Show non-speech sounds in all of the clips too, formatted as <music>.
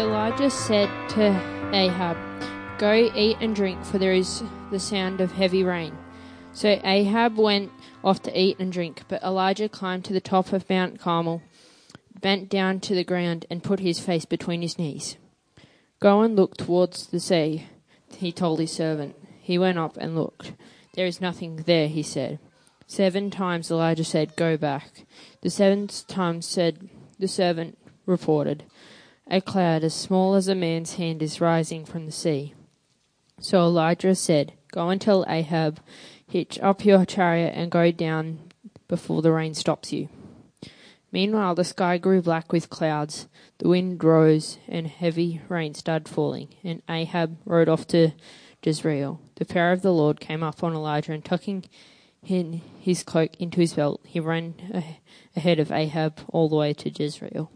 Elijah said to Ahab, Go eat and drink, for there is the sound of heavy rain. So Ahab went off to eat and drink, but Elijah climbed to the top of Mount Carmel, bent down to the ground, and put his face between his knees. Go and look towards the sea, he told his servant. He went up and looked. There is nothing there, he said. Seven times Elijah said, Go back. The seventh time said the servant reported, A cloud as small as a man's hand is rising from the sea. So Elijah said, Go and tell Ahab, hitch up your chariot and go down before the rain stops you. Meanwhile, the sky grew black with clouds, the wind rose, and heavy rain started falling, and Ahab rode off to Jezreel. The power of the Lord came up on Elijah, and tucking his cloak into his belt, he ran ahead of Ahab all the way to Jezreel.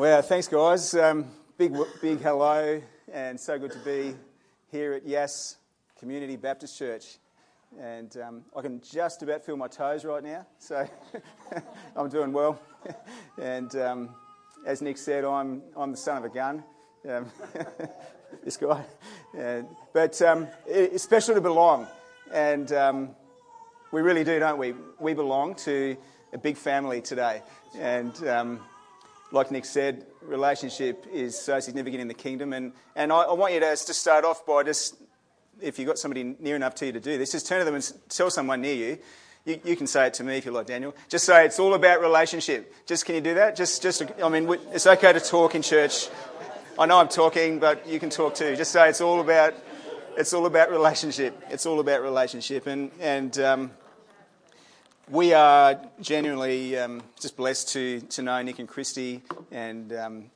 Well, thanks, guys. Um, big, big hello, and so good to be here at Yass Community Baptist Church. And um, I can just about feel my toes right now, so <laughs> I'm doing well. and um, as Nick said, I'm, I'm the son of a gun. Um, <laughs> this guy. But um, it's special to belong. And um, we really do, don't we? We belong to a big family today. And like Nick said, relationship is so significant in the kingdom. And, and I, I want you to just start off by just, if you've got somebody near enough to you to do this, just turn to them and tell someone near you. You, you can say it to me if you like, Daniel. Just say it's all about relationship. Just can you do that? Just, just. I mean, it's okay to talk in church. I know I'm talking, but you can talk too. Just say it's all about, it's all about relationship. It's all about relationship, and and um, we are genuinely um, just blessed to, to know Nick and Christy and um,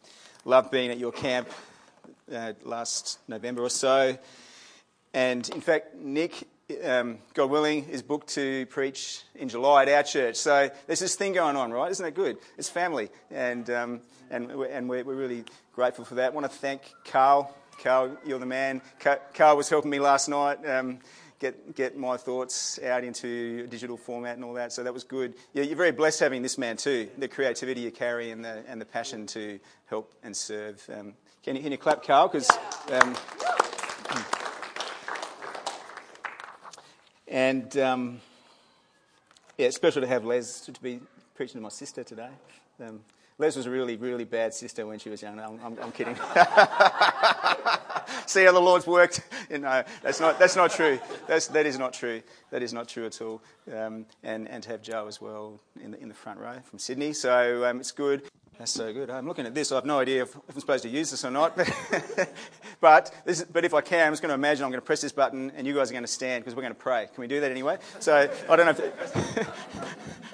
love being at your camp uh, last November or so. And in fact, Nick, um, God willing, is booked to preach in July at our church. So there's this thing going on, right? Isn't that good? It's family. And, um, and, and we're, we're really grateful for that. I want to thank Carl. Carl, you're the man. Carl was helping me last night um, get, get my thoughts out into digital format and all that. So that was good. Yeah, you're very blessed having this man too. The creativity you carry and the, and the passion to help and serve. Um, can, you, can you clap, Carl? Because. Um, and um, yeah, it's special to have Les to be preaching to my sister today. Um, Les was a really, really bad sister when she was young. I'm, I'm, I'm kidding. <laughs> See how the Lord's worked? <laughs> no, that's not, that's not true. That's, that is not true. That is not true at all. Um, and, and to have Joe as well in the, in the front row from Sydney. So um, it's good. That's so good. I'm looking at this. I have no idea if, if I'm supposed to use this or not. <laughs> but, this, but if I can, I'm just going to imagine I'm going to press this button and you guys are going to stand because we're going to pray. Can we do that anyway? So I don't know if. <laughs>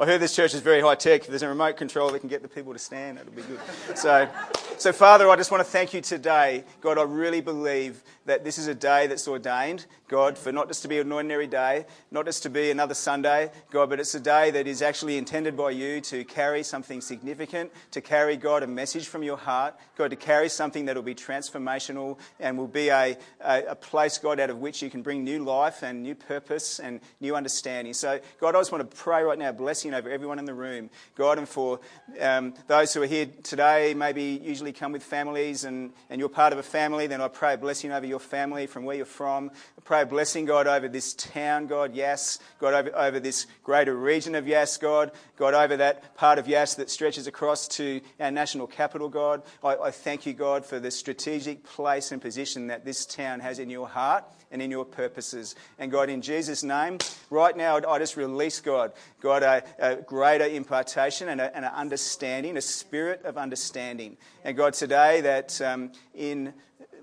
I heard this church is very high tech. If there's a remote control that can get the people to stand, that'll be good. So, so Father, I just want to thank you today. God, I really believe that this is a day that's ordained, God, for not just to be an ordinary day, not just to be another Sunday, God, but it's a day that is actually intended by you to carry something significant, to carry, God, a message from your heart, God, to carry something that will be transformational and will be a, a, a place, God, out of which you can bring new life and new purpose and new understanding. So, God, I just want to pray right now, blessing over everyone in the room, God, and for um, those who are here today, maybe usually come with families and, and you're part of a family, then I pray a blessing over your your family, from where you're from. I pray a blessing, God, over this town, God, yes. God, over, over this greater region of Yass, God. God, over that part of Yass that stretches across to our national capital, God. I, I thank you, God, for the strategic place and position that this town has in your heart and in your purposes. And God, in Jesus' name, right now, I just release, God, God, a, a greater impartation and, an understanding, a spirit of understanding. And God, today, that um, in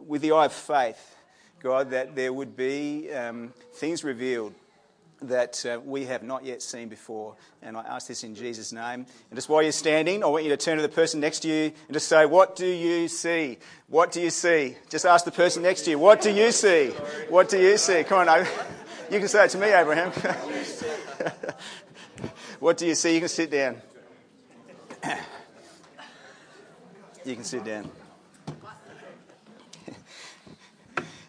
with the eye of faith, God, that there would be um, things revealed that uh, we have not yet seen before. And I ask this in Jesus' name. And just while you're standing, I want you to turn to the person next to you and just say, What do you see? What do you see? Just ask the person next to you, What do you see? What do you see? Come on, you can say it to me, Abraham. <laughs> what do you see? You can sit down. <clears throat> you can sit down.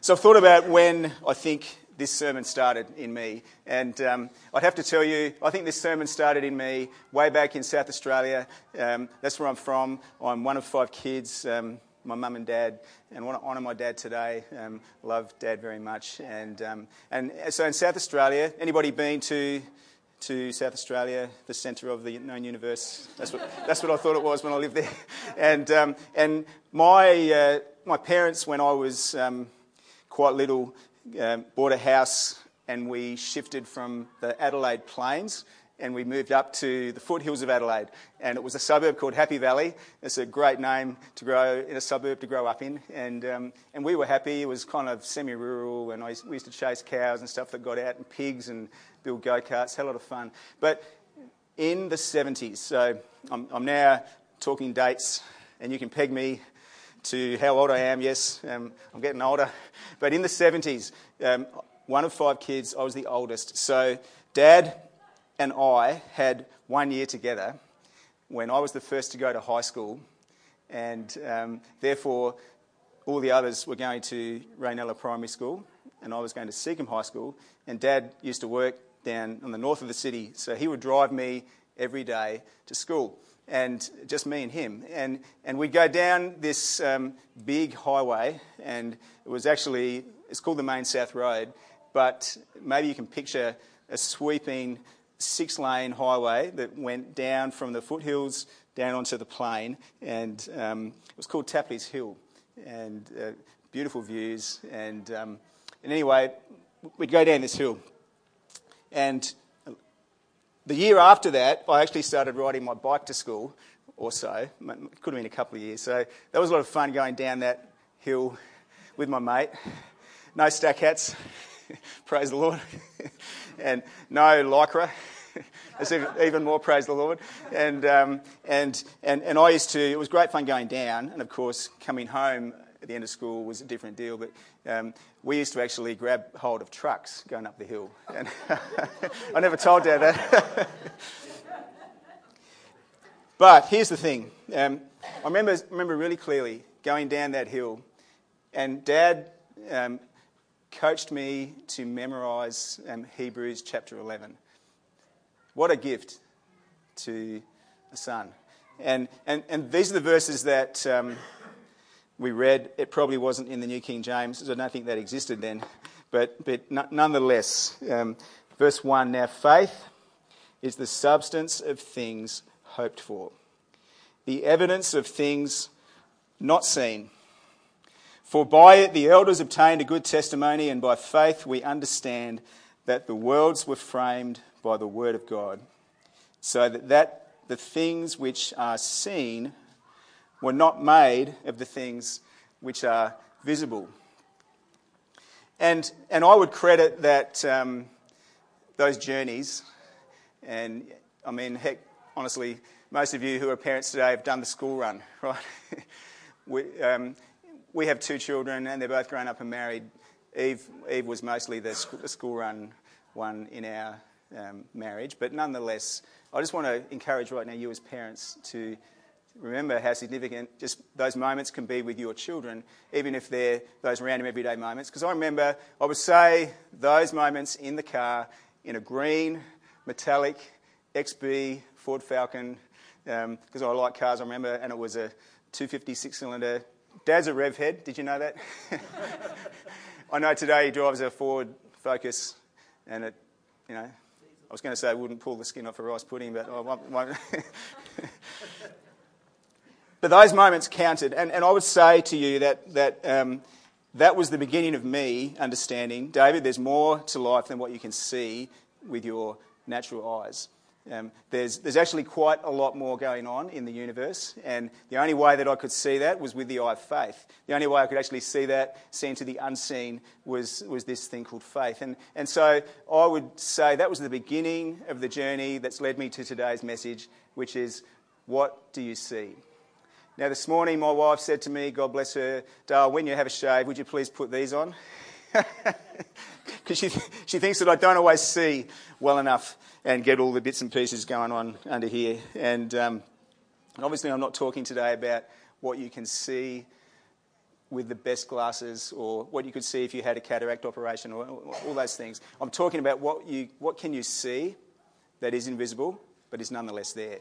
So I've thought about when I think this sermon started in me. And um, I'd have to tell you, I think this sermon started in me way back in South Australia. Um, that's where I'm from. I'm one of five kids. Um, my mum and dad, and I want to honour my dad today. Um, love dad very much. And, um, and so in South Australia, anybody been to to South Australia, the centre of the known universe. That's what, that's what I thought it was when I lived there. <laughs> And, um, and my, uh, my parents, when I was quite little, um, bought a house and we shifted from the Adelaide Plains and we moved up to the foothills of Adelaide. And it was a suburb called Happy Valley. It's a great name to grow in a suburb to grow up in. And, um, and we were happy. It was kind of semi rural, and I, we used to chase cows and stuff that got out, and pigs, and build go karts. Had a lot of fun. But in the 70s, so I'm, I'm now talking dates, and you can peg me to how old I am. Yes, um, I'm getting older. But in the 70s, um, one of five kids, I was the oldest. So, dad and I had one year together when I was the first to go to high school, and um, therefore all the others were going to Reynella Primary School, and I was going to Seacombe High School. And Dad used to work down on the north of the city, so he would drive me every day to school, and just me and him. And, and we'd go down this um, big highway, and it was actually, it's called the Main South Road, but maybe you can picture a sweeping six lane highway that went down from the foothills down onto the plain, and um, it was called Tapley's Hill, and uh, beautiful views. And, um, and anyway, we'd go down this hill. And the year after that, I actually started riding my bike to school, or so. It could have been a couple of years. So that was a lot of fun going down that hill with my mate. No stack hats. <laughs> praise the Lord. <laughs> and no lycra. <laughs> It's even more praise the Lord. And, um, and, and, and I used to, it was great fun going down. And of course, coming home at the end of school was a different deal. But we used to actually grab hold of trucks going up the hill. And <laughs> I never told Dad that. <laughs> but here's the thing um, I remember, remember really clearly going down that hill, and Dad um, coached me to memorize um, Hebrews chapter 11. What a gift to a son. And, and, and these are the verses that um, we read. It probably wasn't in the New King James, so I don't think that existed then. But, but nonetheless, um, verse 1 Now faith is the substance of things hoped for, the evidence of things not seen. For by it the elders obtained a good testimony, and by faith we understand that the worlds were framed by the word of God, so that, that the things which are seen were not made of the things which are visible. And, and I would credit that um, those journeys, and I mean, heck, honestly, most of you who are parents today have done the school run, <laughs> right? we, um, we have two children and they're both grown up and married. Eve, Eve was mostly the, sc- the school run one in our um, marriage, but nonetheless, I just want to encourage right now you as parents to remember how significant just those moments can be with your children, even if they're those random everyday moments. Because I remember, I would say, those moments in the car in a green, metallic XB Ford Falcon, because um, I like cars, I remember, and it was a 256 cylinder Dad's a rev head. Did you know that? <laughs> I know today he drives a Ford Focus, and it, you know, I was going to say I wouldn't pull the skin off a rice pudding, but I won't. won't. <laughs> but those moments counted, and, and I would say to you that that um, that was the beginning of me understanding, David. There's more to life than what you can see with your natural eyes. Um, there's, there's actually quite a lot more going on in the universe, and the only way that I could see that was with the eye of faith. The only way I could actually see that, see into the unseen, was, was this thing called faith. And, and so I would say that was the beginning of the journey that's led me to today's message, which is what do you see? Now, this morning, my wife said to me, God bless her, Dale, when you have a shave, would you please put these on? <laughs> Because she, she thinks that I don't always see well enough and get all the bits and pieces going on under here. And um, obviously, I'm not talking today about what you can see with the best glasses or what you could see if you had a cataract operation or all those things. I'm talking about what, you, what can you see that is invisible but is nonetheless there.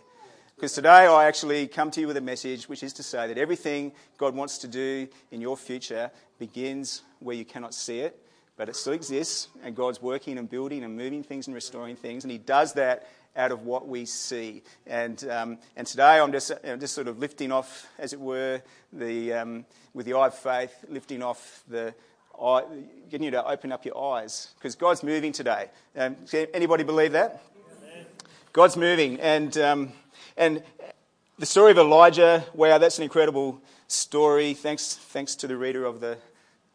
Because today I actually come to you with a message which is to say that everything God wants to do in your future begins where you cannot see it, but it still exists, and God's working and building and moving things and restoring things, and He does that out of what we see. And, um, and today I'm just, I'm just sort of lifting off, as it were, the, um, with the eye of faith, lifting off the eye, getting you to open up your eyes, because God's moving today. Um, anybody believe that? God's moving, and um, and the story of Elijah. Wow, that's an incredible story. Thanks, thanks to the reader of the.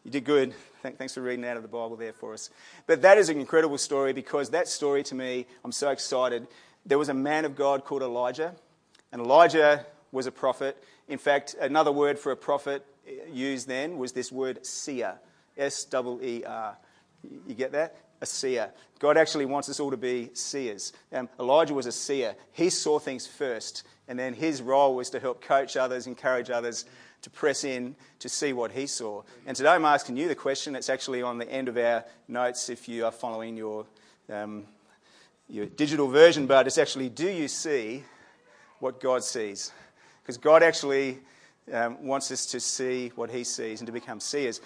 You did good. Thanks for reading out of the Bible there for us. But that is an incredible story because that story to me, I'm so excited. There was a man of God called Elijah, and Elijah was a prophet. In fact, another word for a prophet used then was this word seer. S E E R. You get that? A seer. God actually wants us all to be seers. Um, Elijah was a seer. He saw things first, and then his role was to help coach others, encourage others, to press in to see what he saw. And today I'm asking you the question It's actually on the end of our notes if you are following your, um, your digital version, but it's actually do you see what God sees? Because God actually um, wants us to see what he sees and to become seers.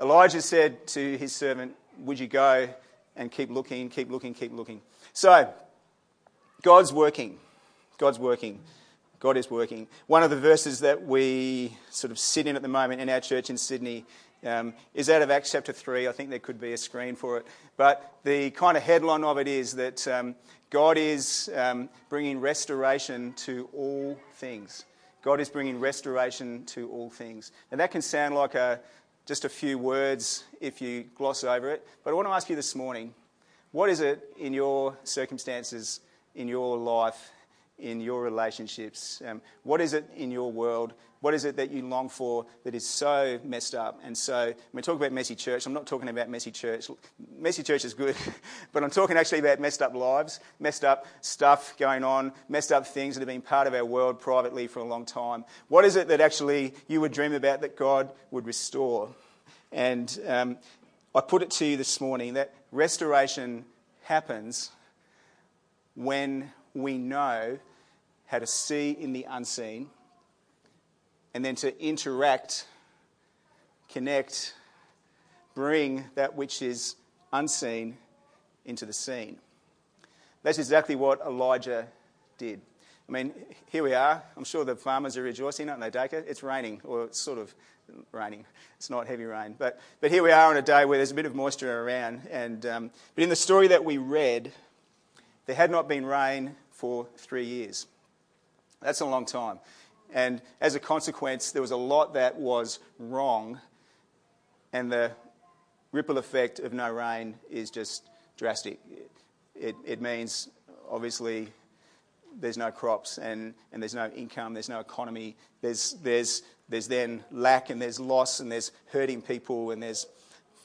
Elijah said to his servant, Would you go and keep looking, keep looking, keep looking? So, God's working. God's working. God is working. One of the verses that we sort of sit in at the moment in our church in Sydney um, is out of Acts chapter 3. I think there could be a screen for it. But the kind of headline of it is that um, God is um, bringing restoration to all things. God is bringing restoration to all things. And that can sound like a, just a few words if you gloss over it. But I want to ask you this morning what is it in your circumstances, in your life, in your relationships? Um, what is it in your world? What is it that you long for that is so messed up? And so, when we talk about messy church, I'm not talking about messy church. Messy church is good, <laughs> but I'm talking actually about messed up lives, messed up stuff going on, messed up things that have been part of our world privately for a long time. What is it that actually you would dream about that God would restore? And um, I put it to you this morning that restoration happens when we know how to see in the unseen and then to interact, connect, bring that which is unseen into the seen. That's exactly what Elijah did. I mean, here we are. I'm sure the farmers are rejoicing, aren't they, Dacre? It's raining, or it's sort of raining. It's not heavy rain. But, but here we are on a day where there's a bit of moisture around. And, um, but in the story that we read, there had not been rain for three years. That's a long time. And as a consequence, there was a lot that was wrong, and the ripple effect of no rain is just drastic. It, it means, obviously, there's no crops and, and there's no income, there's no economy, there's, there's, there's then lack and there's loss and there's hurting people and there's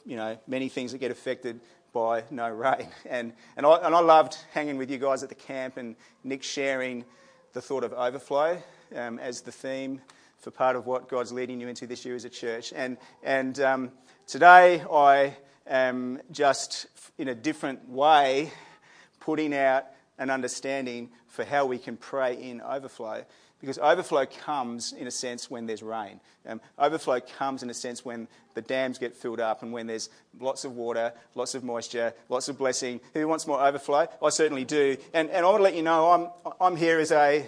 you know, many things that get affected by no rain. <laughs> And, and, I, and I loved hanging with you guys at the camp and Nick sharing the thought of overflow um, as the theme for part of what God's leading you into this year as a church. And, and um, today I am just in a different way putting out an understanding for how we can pray in overflow. Because overflow comes, in a sense, when there's rain. Um, overflow comes, in a sense, when the dams get filled up and when there's lots of water, lots of moisture, lots of blessing. Who wants more overflow? I certainly do. And, and I want to let you know I'm, I'm here as a,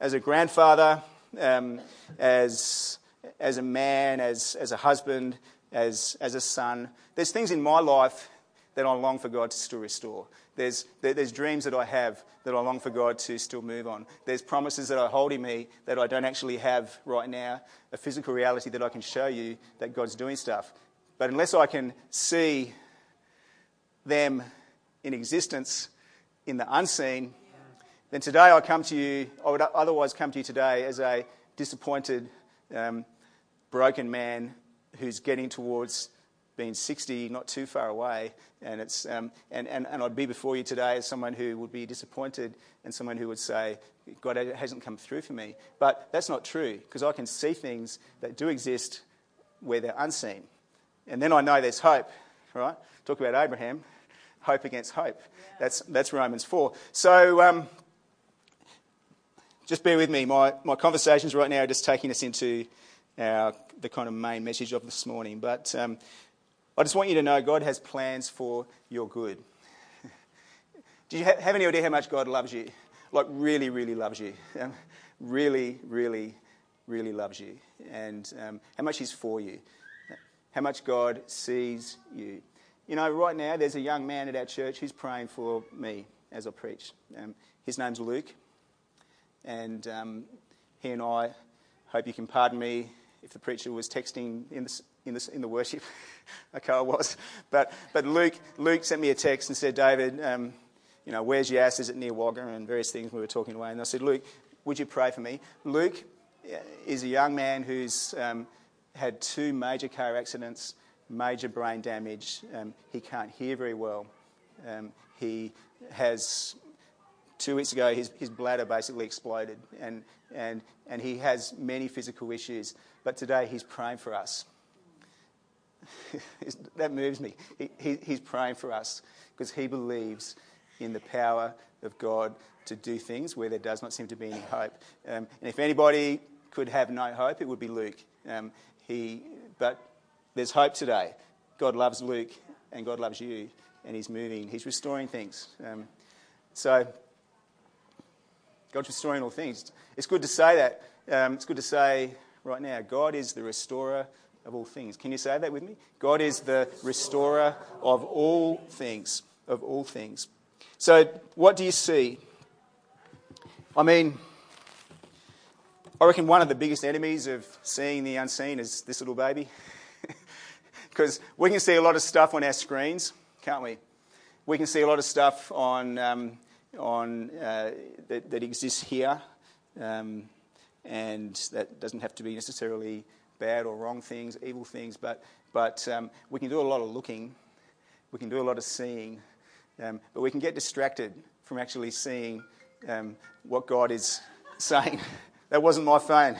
as a grandfather, um, as, as a man, as, as a husband, as, as a son. There's things in my life that I long for God to still restore. There's, there's dreams that I have that I long for God to still move on. There's promises that I hold in me that I don't actually have right now, a physical reality that I can show you that God's doing stuff. But unless I can see them in existence in the unseen, then today I come to you, I would otherwise come to you today as a disappointed, um, broken man who's getting towards being 60, not too far away. And, it's, um, and, and, and I'd be before you today as someone who would be disappointed and someone who would say, God hasn't come through for me. But that's not true because I can see things that do exist where they're unseen. And then I know there's hope, right? Talk about Abraham, hope against hope. That's, that's Romans 4. So um, just bear with me. My, my conversations right now are just taking us into our, the kind of main message of this morning. But um, I just want you to know God has plans for your good. <laughs> Do you have any idea how much God loves you? Like, really, really loves you. Um, really, really, really loves you. And um, how much He's for you. How much God sees you. You know, right now, there's a young man at our church who's praying for me as I preach. Um, his name's Luke. And um, he and I hope you can pardon me if the preacher was texting in the, in the, in the worship. <laughs> okay, I was. But, but Luke, Luke sent me a text and said, David, um, you know, where's Yass? Is it near Wagga? And various things we were talking away. And I said, Luke, would you pray for me? Luke uh, is a young man who's um, had two major car accidents, major brain damage. Um, he can't hear very well. Um, he has two weeks ago, his, his bladder basically exploded, and, and, and he has many physical issues. But today, he's praying for us. <laughs> that moves me. He, he, he's praying for us because he believes in the power of God to do things where there does not seem to be any hope. Um, and if anybody could have no hope, it would be Luke. Um, he, but there's hope today. God loves Luke, and God loves you, and He's moving. He's restoring things. Um, so God's restoring all things. It's good to say that. Um, it's good to say right now God is the restorer of all things. Can you say that with me? God is the restorer of all things. Of all things. So, what do you see? I mean, I reckon one of the biggest enemies of seeing the unseen is this little baby. <laughs> Because we can see a lot of stuff on our screens, can't we? We can see a lot of stuff on, um, on, uh, that, that, exists here, um, and that doesn't have to be necessarily bad or wrong things, evil things, but, but um, we can do a lot of looking, we can do a lot of seeing, um, but we can get distracted from actually seeing um, what God is saying. <laughs> that wasn't my phone.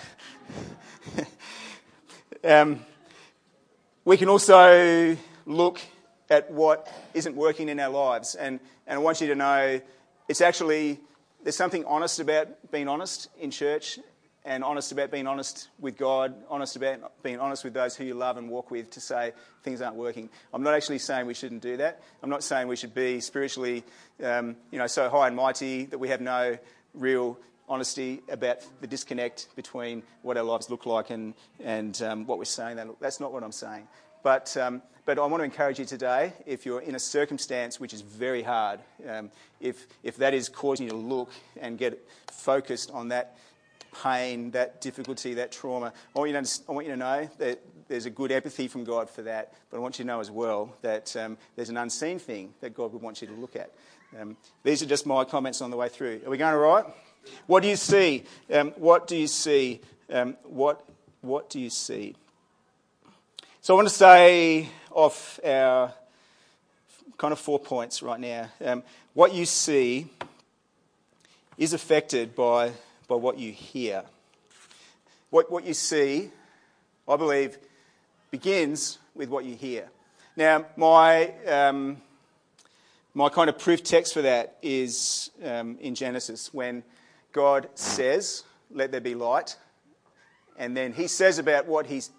<laughs> um, we can also look at what isn't working in our lives. And, and I want you to know it's actually, there's something honest about being honest in church and honest about being honest with God, honest about being honest with those who you love and walk with to say things aren't working. I'm not actually saying we shouldn't do that. I'm not saying we should be spiritually, um, you know, so high and mighty that we have no real honesty about the disconnect between what our lives look like and, and um, what we're saying. That's not what I'm saying. But, um, but I want to encourage you today, if you're in a circumstance which is very hard, um, if, if that is causing you to look and get focused on that pain, that difficulty, that trauma. I want you to, I want you to know that there's a good empathy from God for that, but I want you to know as well that um, there's an unseen thing that God would want you to look at. Um, these are just my comments on the way through. Are we going all right? What do you see? Um, what do you see? Um, what, what do you see? So I want to say off our kind of four points right now. Um, what you see is affected by by what you hear. What, what you see, I believe, begins with what you hear. Now, my, um, my kind of proof text for that is um, in Genesis when God says, Let there be light. And then he says about what he's,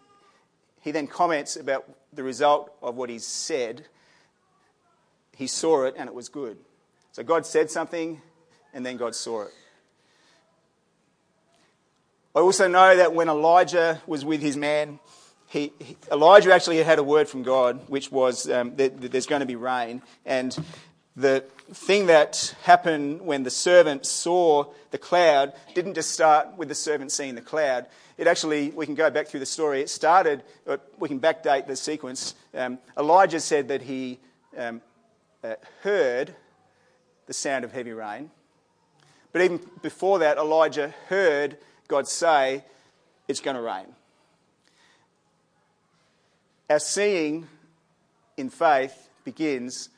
he then comments about the result of what he's said. He saw it and it was good. So God said something and then God saw it. I also know that when Elijah was with his man, he, he, Elijah actually had a word from God, which was um, that, that there's going to be rain. And the thing that happened when the servant saw the cloud didn't just start with the servant seeing the cloud. It actually, we can go back through the story. It started, we can backdate the sequence. Um, Elijah said that he um, uh, heard the sound of heavy rain. But even before that, Elijah heard God say, it's going to rain. Our seeing in faith begins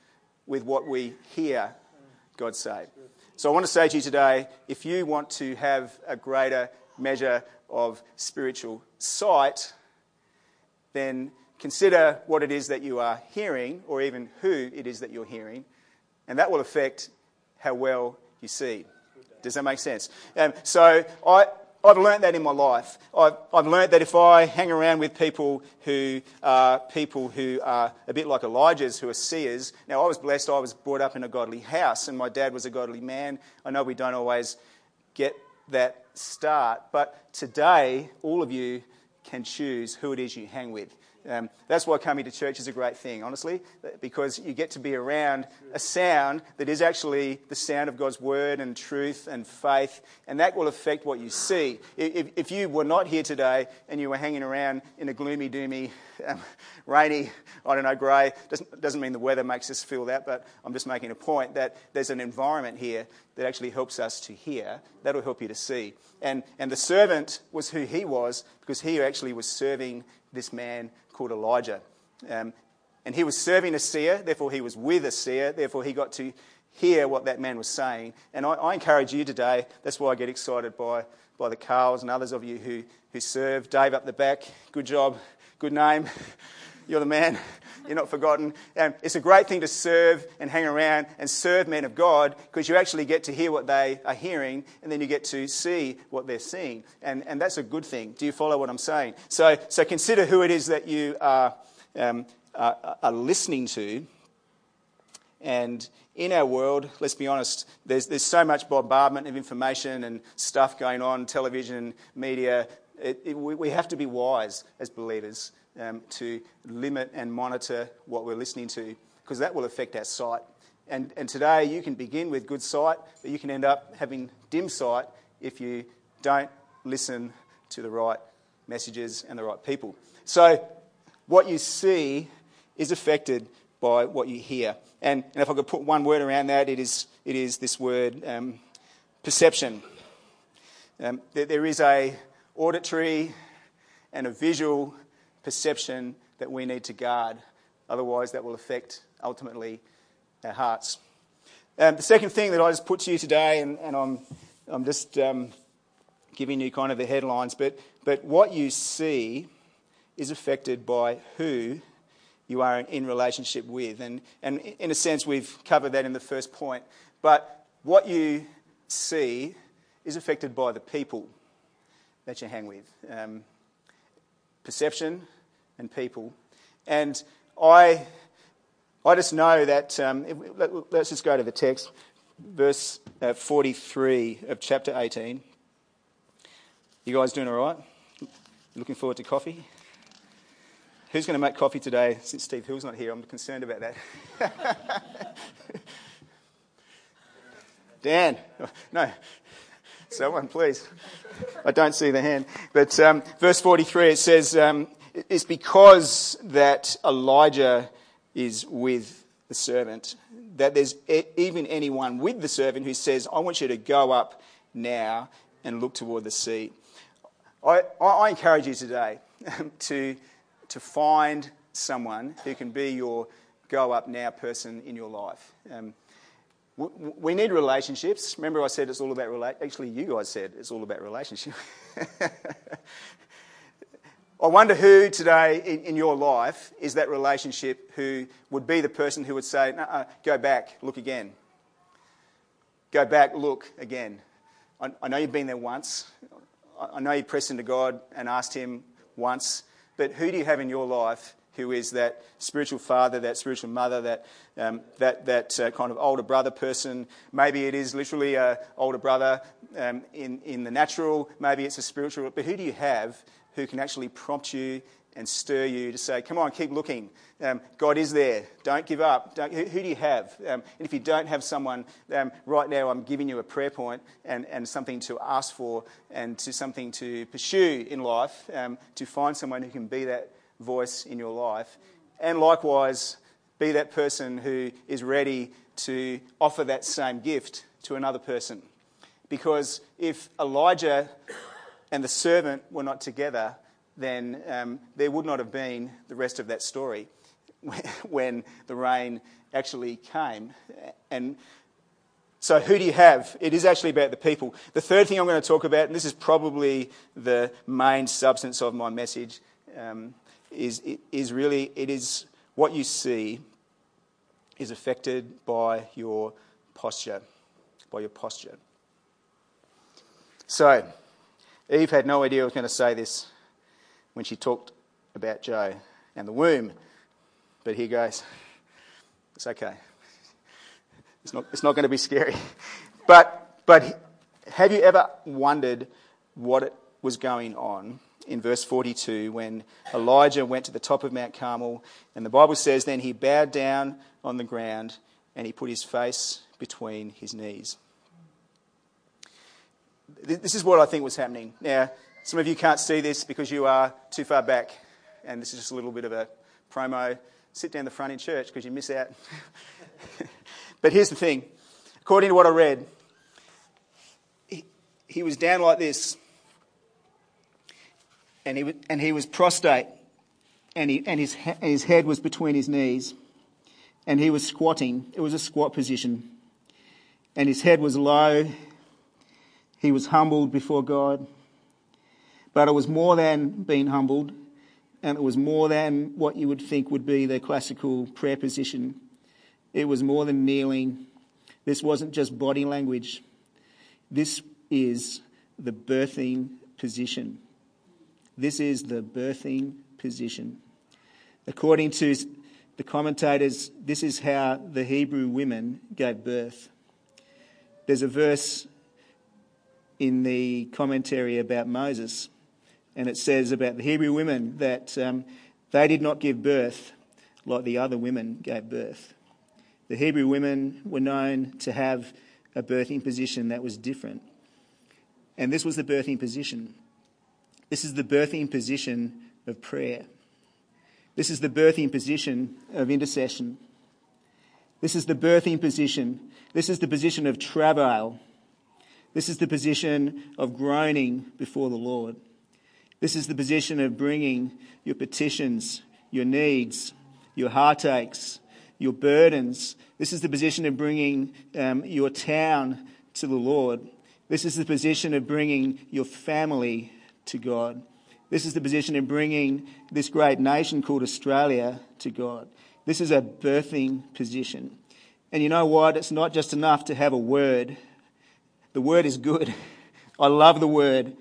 with what we hear God say. So I want to say to you today if you want to have a greater measure of spiritual sight, then consider what it is that you are hearing, or even who it is that you're hearing, and that will affect how well you see. Does that make sense? Um, so I, I've learned that in my life. I've, I've learned that if I hang around with people who are people who are a bit like Elijah's, who are seers. Now, I was blessed. I was brought up in a godly house, and my dad was a godly man. I know we don't always get that start, but today, all of you can choose who it is you hang with. Um, that's why coming to church is a great thing, honestly, because you get to be around a sound that is actually the sound of God's word and truth and faith, and that will affect what you see. If, if you were not here today and you were hanging around in a gloomy, doomy, um, rainy, I don't know, grey, doesn't, doesn't mean the weather makes us feel that, but I'm just making a point that there's an environment here that actually helps us to hear. That'll help you to see. And, and the servant was who he was because he actually was serving this man called Elijah. Um, and he was serving a seer, therefore, he was with a seer, therefore, he got to hear what that man was saying. And I, I encourage you today, that's why I get excited by, by the Carls and others of you who, who serve. Dave up the back, good job, good name. You're the man. You're not forgotten. Um, it's a great thing to serve and hang around and serve men of God because you actually get to hear what they are hearing and then you get to see what they're seeing. And, and that's a good thing. Do you follow what I'm saying? So, so consider who it is that you are, um, are, are listening to. And in our world, let's be honest, there's, there's so much bombardment of information and stuff going on, television, media. It, it, we, we have to be wise as believers um, to limit and monitor what we're listening to because that will affect our sight. And, and today you can begin with good sight, but you can end up having dim sight if you don't listen to the right messages and the right people. So, what you see is affected by what you hear. And, and if I could put one word around that, it is, it is this word um, perception. Um, there, there is a auditory and a visual perception that we need to guard. Otherwise, that will affect ultimately our hearts. Um, the second thing that I just put to you today, and, and I'm, I'm just um, giving you kind of the headlines, but, but what you see is affected by who you are in relationship with. And, and in a sense, we've covered that in the first point. But what you see is affected by the people that you hang with. Um, perception, and people. And I, I just know that, um, let, us just go to the text, verse uh, 43 of chapter 18. You guys doing all right? Looking forward to coffee? Who's going to make coffee today since Steve Hill's not here? I'm concerned about that. <laughs> Dan. <laughs> No. Someone, please. I don't see the hand. But um, verse 43, it says, um, it's because that Elijah is with the servant that there's even anyone with the servant who says, I want you to go up now and look toward the sea. I, I encourage you today to, to find someone who can be your go up now person in your life. Um, we need relationships. Remember, I said it's all about rela- Actually, you guys said it's all about relationship. <laughs> I wonder who today in, in, your life is that relationship who would be the person who would say, go back, look again. Go back, look again. I, I know you've been there once. I, I know you pressed into God and asked Him once. But who do you have in your life who is that spiritual father, that spiritual mother, that, um, that, that uh, kind of older brother person. Maybe it is literally an older brother um, in, in the natural, maybe it's a spiritual. But who do you have who can actually prompt you and stir you to say, come on, keep looking. Um, God is there. Don't give up. Don't, who, who, do you have? Um, and if you don't have someone, um, right now I'm giving you a prayer point and, and something to ask for and to something to pursue in life, um, to find someone who can be that voice in your life. And likewise, be that person who is ready to offer that same gift to another person. Because if Elijah and the servant were not together, then um, there would not have been the rest of that story <laughs> when the rain actually came. And so, who do you have? It is actually about the people. The third thing I'm going to talk about, and this is probably the main substance of my message, um, is, is really, it is what you see is affected by your posture, by your posture. So, Eve had no idea I was going to say this when she talked about Joe and the womb. But here goes. It's okay. It's not, it's not going to be scary. But, but have you ever wondered what it was going on in verse 42 when Elijah went to the top of Mount Carmel? And the Bible says, Then he bowed down on the ground and he put his face between his knees. This is what I think was happening. Now, some of you can't see this because you are too far back, and this is just a little bit of a promo. Sit down the front in church because you miss out. <laughs> but here's the thing according to what I read, he, he was down like this, and he, and he was prostrate, and, he, and his, his head was between his knees, and he was squatting. It was a squat position, and his head was low. He was humbled before God. But it was more than being humbled, and it was more than what you would think would be the classical prayer position. It was more than kneeling. This wasn't just body language. This is the birthing position. This is the birthing position. According to the commentators, this is how the Hebrew women gave birth. There's a verse in the commentary about Moses and it says about the Hebrew women that um, they did not give birth like the other women gave birth. The Hebrew women were known to have a birthing position that was different. And this was the birthing position. This is the birthing position of prayer. This is the birthing position of intercession. This is the birthing position. This is the position of travail. This is the position of groaning before the Lord. This is the position of bringing your petitions, your needs, your heartaches, your burdens. This is the position of bringing um, your town to the Lord. This is the position of bringing your family to God. This is the position of bringing this great nation called Australia to God. This is a birthing position. And you know what? It's not just enough to have a word. The word is good. <laughs> I love the word.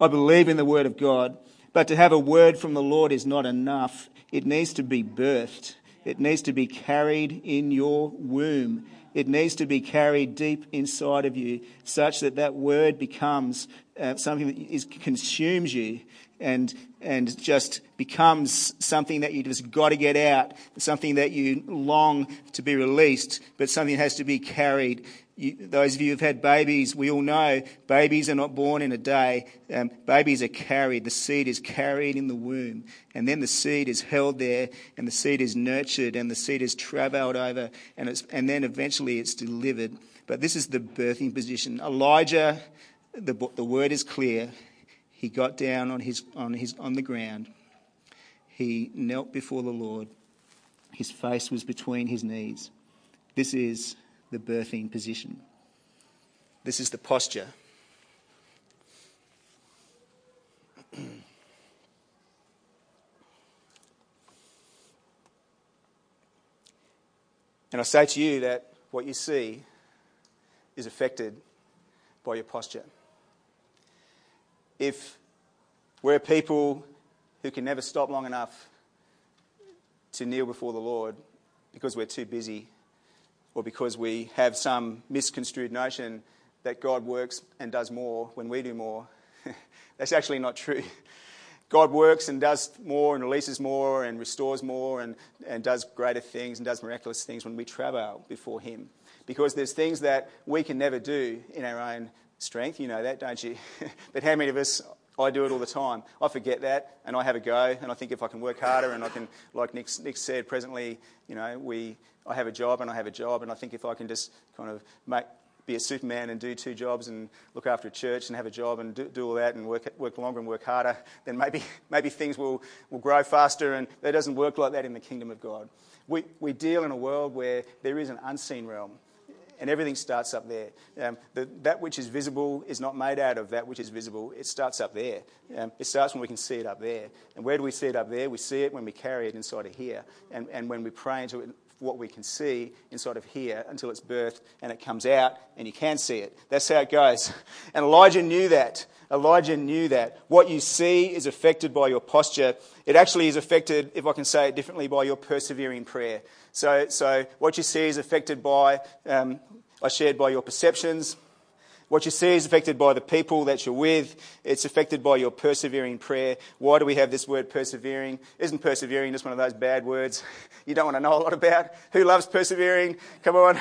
I believe in the Word of God, but to have a word from the Lord is not enough. It needs to be birthed, it needs to be carried in your womb. It needs to be carried deep inside of you, such that that word becomes uh, something that is, consumes you and and just becomes something that you just got to get out, something that you long to be released, but something that has to be carried you, those of you who've had babies, we all know babies are not born in a day. Um, babies are carried. The seed is carried in the womb. And then the seed is held there, and the seed is nurtured, and the seed is travailed over, and, and then eventually it's delivered. But this is the birthing position. Elijah, the, the word is clear. He got down on, his, on, his, on the ground. He knelt before the Lord. His face was between his knees. This is the birthing position. This is the posture. <clears throat> And I say to you that what you see is affected by your posture. If we're people who can never stop long enough to kneel before the Lord because we're too busy or because we have some misconstrued notion that God works and does more when we do more. <laughs> That's actually not true. God works and does more and releases more and restores more and, and does greater things and does miraculous things when we travail before Him. Because there's things that we can never do in our own strength. You know that, don't you? <laughs> but how many of us, I do it all the time. I forget that and I have a go and I think if I can work harder and I can, like Nick, Nick said, presently, you know, we, I have a job and I have a job, and I think if I can just kind of make, be a superman and do two jobs and look after a church and have a job and do, do all that and work, work longer and work harder, then maybe, <laughs> maybe things will, will grow faster. And that doesn't work like that in the kingdom of God. We, we deal in a world where there is an unseen realm. and everything starts up there. Um, the, that which is visible is not made out of that which is visible. It starts up there. Um, it starts when we can see it up there. And where do we see it up there? We see it when we carry it inside of here. And, and when we pray into it, what we can see inside of here until it's birthed and it comes out and you can see it. That's how it goes. <laughs> And Elijah knew that. Elijah knew that. What you see is affected by your posture. It actually is affected, if I can say it differently, by your persevering prayer. So, so what you see is affected by, um, I shared by your perceptions, what you see is affected by the people that you're with. It's affected by your persevering prayer. Why do we have this word persevering? Isn't persevering just one of those bad words <laughs> you don't want to know a lot about? Who loves persevering? Come on.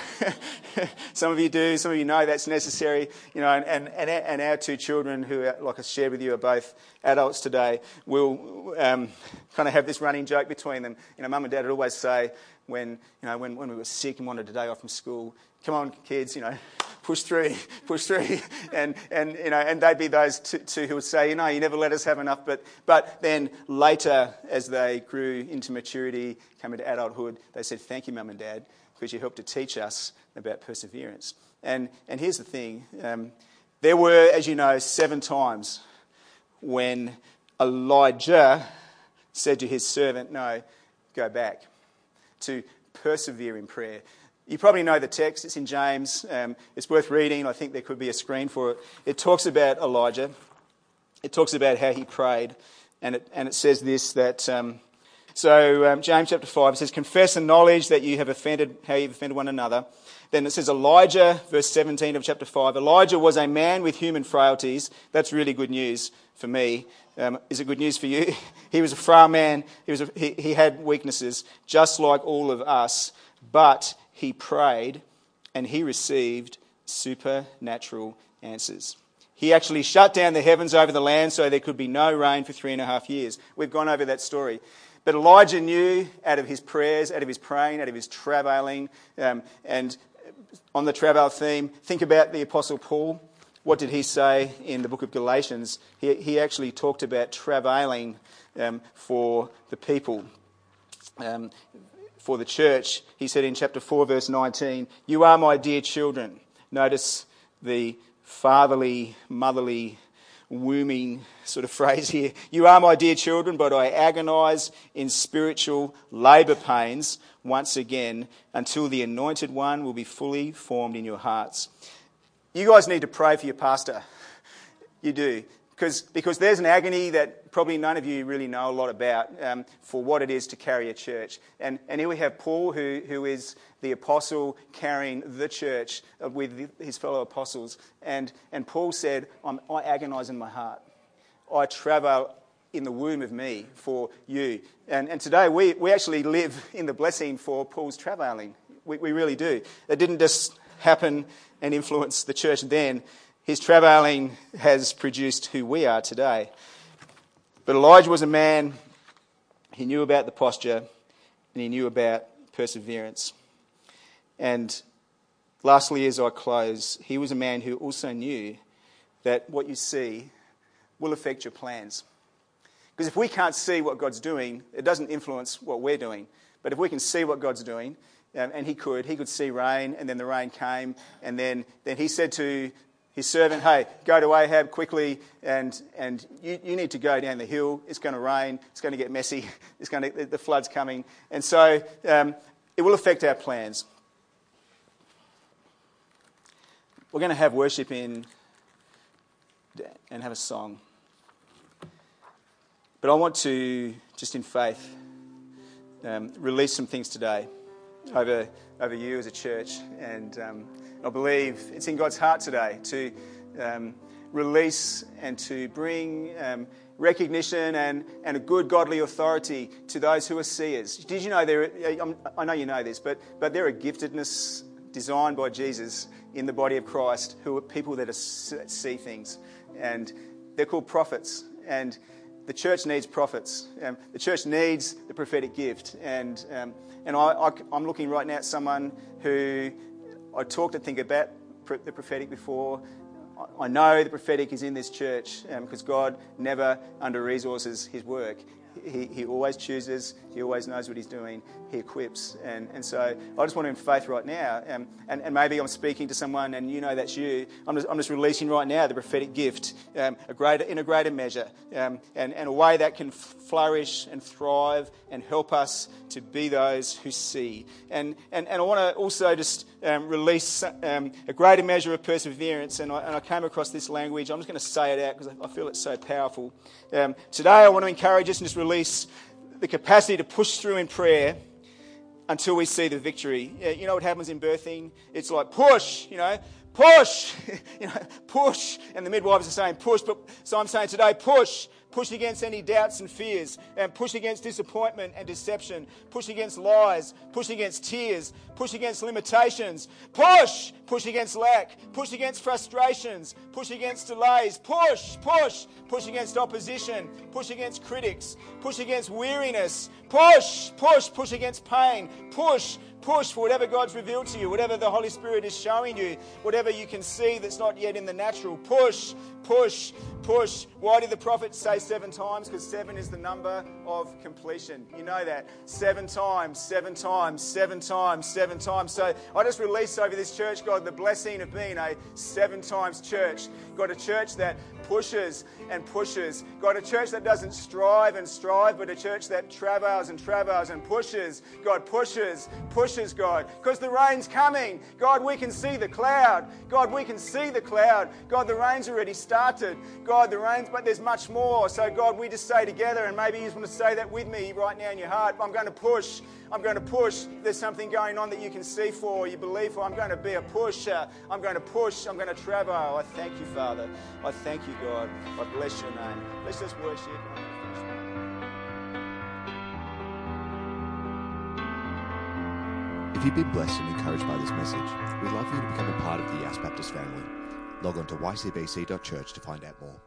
<laughs> some of you do. Some of you know that's necessary. You know, and, and, and our two children, who, like I shared with you, are both adults today, will um, kind of have this running joke between them. You know, mum and dad would always say, when, you know, when, when we were sick and wanted a day off from school, come on, kids, you know, push through, <laughs> push through. And, and, you know, and they'd be those two, two who would say, you know, you never let us have enough. But, but then later, as they grew into maturity, came into adulthood, they said, thank you, mum and dad, because you helped to teach us about perseverance. And, and here's the thing um, there were, as you know, seven times when Elijah said to his servant, No, go back, to persevere in prayer. You probably know the text, it's in James. Um, it's worth reading. I think there could be a screen for it. It talks about Elijah, it talks about how he prayed, and it, and it says this that. Um, so, um, James chapter 5, it says, Confess and knowledge that you have offended, how you've offended one another. Then it says, Elijah, verse 17 of chapter 5, Elijah was a man with human frailties. That's really good news for me. Um, is it good news for you? <laughs> he was a frail man. He, was a, he, he had weaknesses, just like all of us. But he prayed and he received supernatural answers. He actually shut down the heavens over the land so there could be no rain for three and a half years. We've gone over that story. But Elijah knew out of his prayers, out of his praying, out of his travailing, um, and on the travail theme, think about the Apostle Paul. What did he say in the book of Galatians? He, he actually talked about travailing um, for the people. Um, for the church, he said in chapter 4, verse 19, You are my dear children. Notice the fatherly, motherly, wombing sort of <laughs> phrase here. You are my dear children, but I agonize in spiritual labour pains once again until the anointed one will be fully formed in your hearts. You guys need to pray for your pastor. You do. Because, because there's an agony that probably none of you really know a lot about um, for what it is to carry a church. And, and here we have Paul, who, who is the apostle carrying the church with his fellow apostles. And, and Paul said, I agonize in my heart. I travail in the womb of me for you. And, and today we, we actually live in the blessing for Paul's travailing. We, we really do. It didn't just happen and influence the church then. His travailing has produced who we are today. But Elijah was a man, he knew about the posture, and he knew about perseverance. And lastly, as I close, he was a man who also knew that what you see will affect your plans. Because if we can't see what God's doing, it doesn't influence what we're doing. But if we can see what God's doing, um, and he could, he could see rain, and then the rain came, and then, then he said to his servant, Hey, go to Ahab quickly, and, and you, you need to go down the hill. It's going to rain. It's going to get messy. <laughs> It's going to, the flood's coming. And so um, it will affect our plans. We're going to have worship in and have a song. But I want to, just in faith, um, release some things today over, over you as a church. And. Um, I believe it's in God's heart today to um, release and to bring um, recognition and, and a good godly authority to those who are seers. Did you know there? I know you know this, but but there are giftedness designed by Jesus in the body of Christ who are people that are, see things, and they're called prophets. And the church needs prophets. Um, the church needs the prophetic gift, and um, and I, I'm looking right now at someone who I talked, I think, about the prophetic before. I know the prophetic is in this church because um, God never under resources his work. He, he always chooses, he always knows what he's doing, he equips. And, and so I just want to in faith right now, um, and, and maybe I'm speaking to someone and you know that's you. I'm just, I'm just releasing right now the prophetic gift um, a greater, in a greater measure, um, and, and a way that can flourish and thrive and help us to be those who see. And, and, and I want to also just um, release um, a greater measure of perseverance, and I, and I came across this language. I'm just going to say it out because I feel it's so powerful. Um, today, I want to encourage us and just release the capacity to push through in prayer until we see the victory. You know what happens in birthing? It's like push, you know, push, <laughs> you know, push. And the midwives are saying push, but so I'm saying today, push, push against any doubts and fears, and push against disappointment and deception, push against lies, push against tears, push against limitations, push, push against lack, push against frustrations, push against delays, push, push, push against opposition, push against critics, push against weariness, push, push, push against pain, push, push for whatever God's revealed to you, whatever the Holy Spirit is showing you, whatever you can see that's not yet in the natural. Push, push, push. Why did the prophet say seven times? Because seven is the number of completion. You know that. Seven times, seven times, seven times, seven times. So I just release over this church, God, the blessing of being a seven times church. God, a church that pushes and pushes. God, a church that doesn't strive and strive, but a church that travails and travails and pushes. God, pushes, pushes, God. Because the rain's coming. God, we can see the cloud. God, we can see the cloud. God, the rain's already started. God, the rain's, but there's much more. So, God, we just say together, and maybe you just want to say that with me right now in your heart. I'm going to push. I'm going to push. There's something going on that you can see for, you believe for. I'm going to be a pusher. I'm going to push. I'm going to travail. I thank you, Father. I thank you, God. I bless your name. Let's just worship. You've been blessed and encouraged by this message, we'd love for you to become a part of the Yass Baptist family. Log on to ycbc.church to find out more.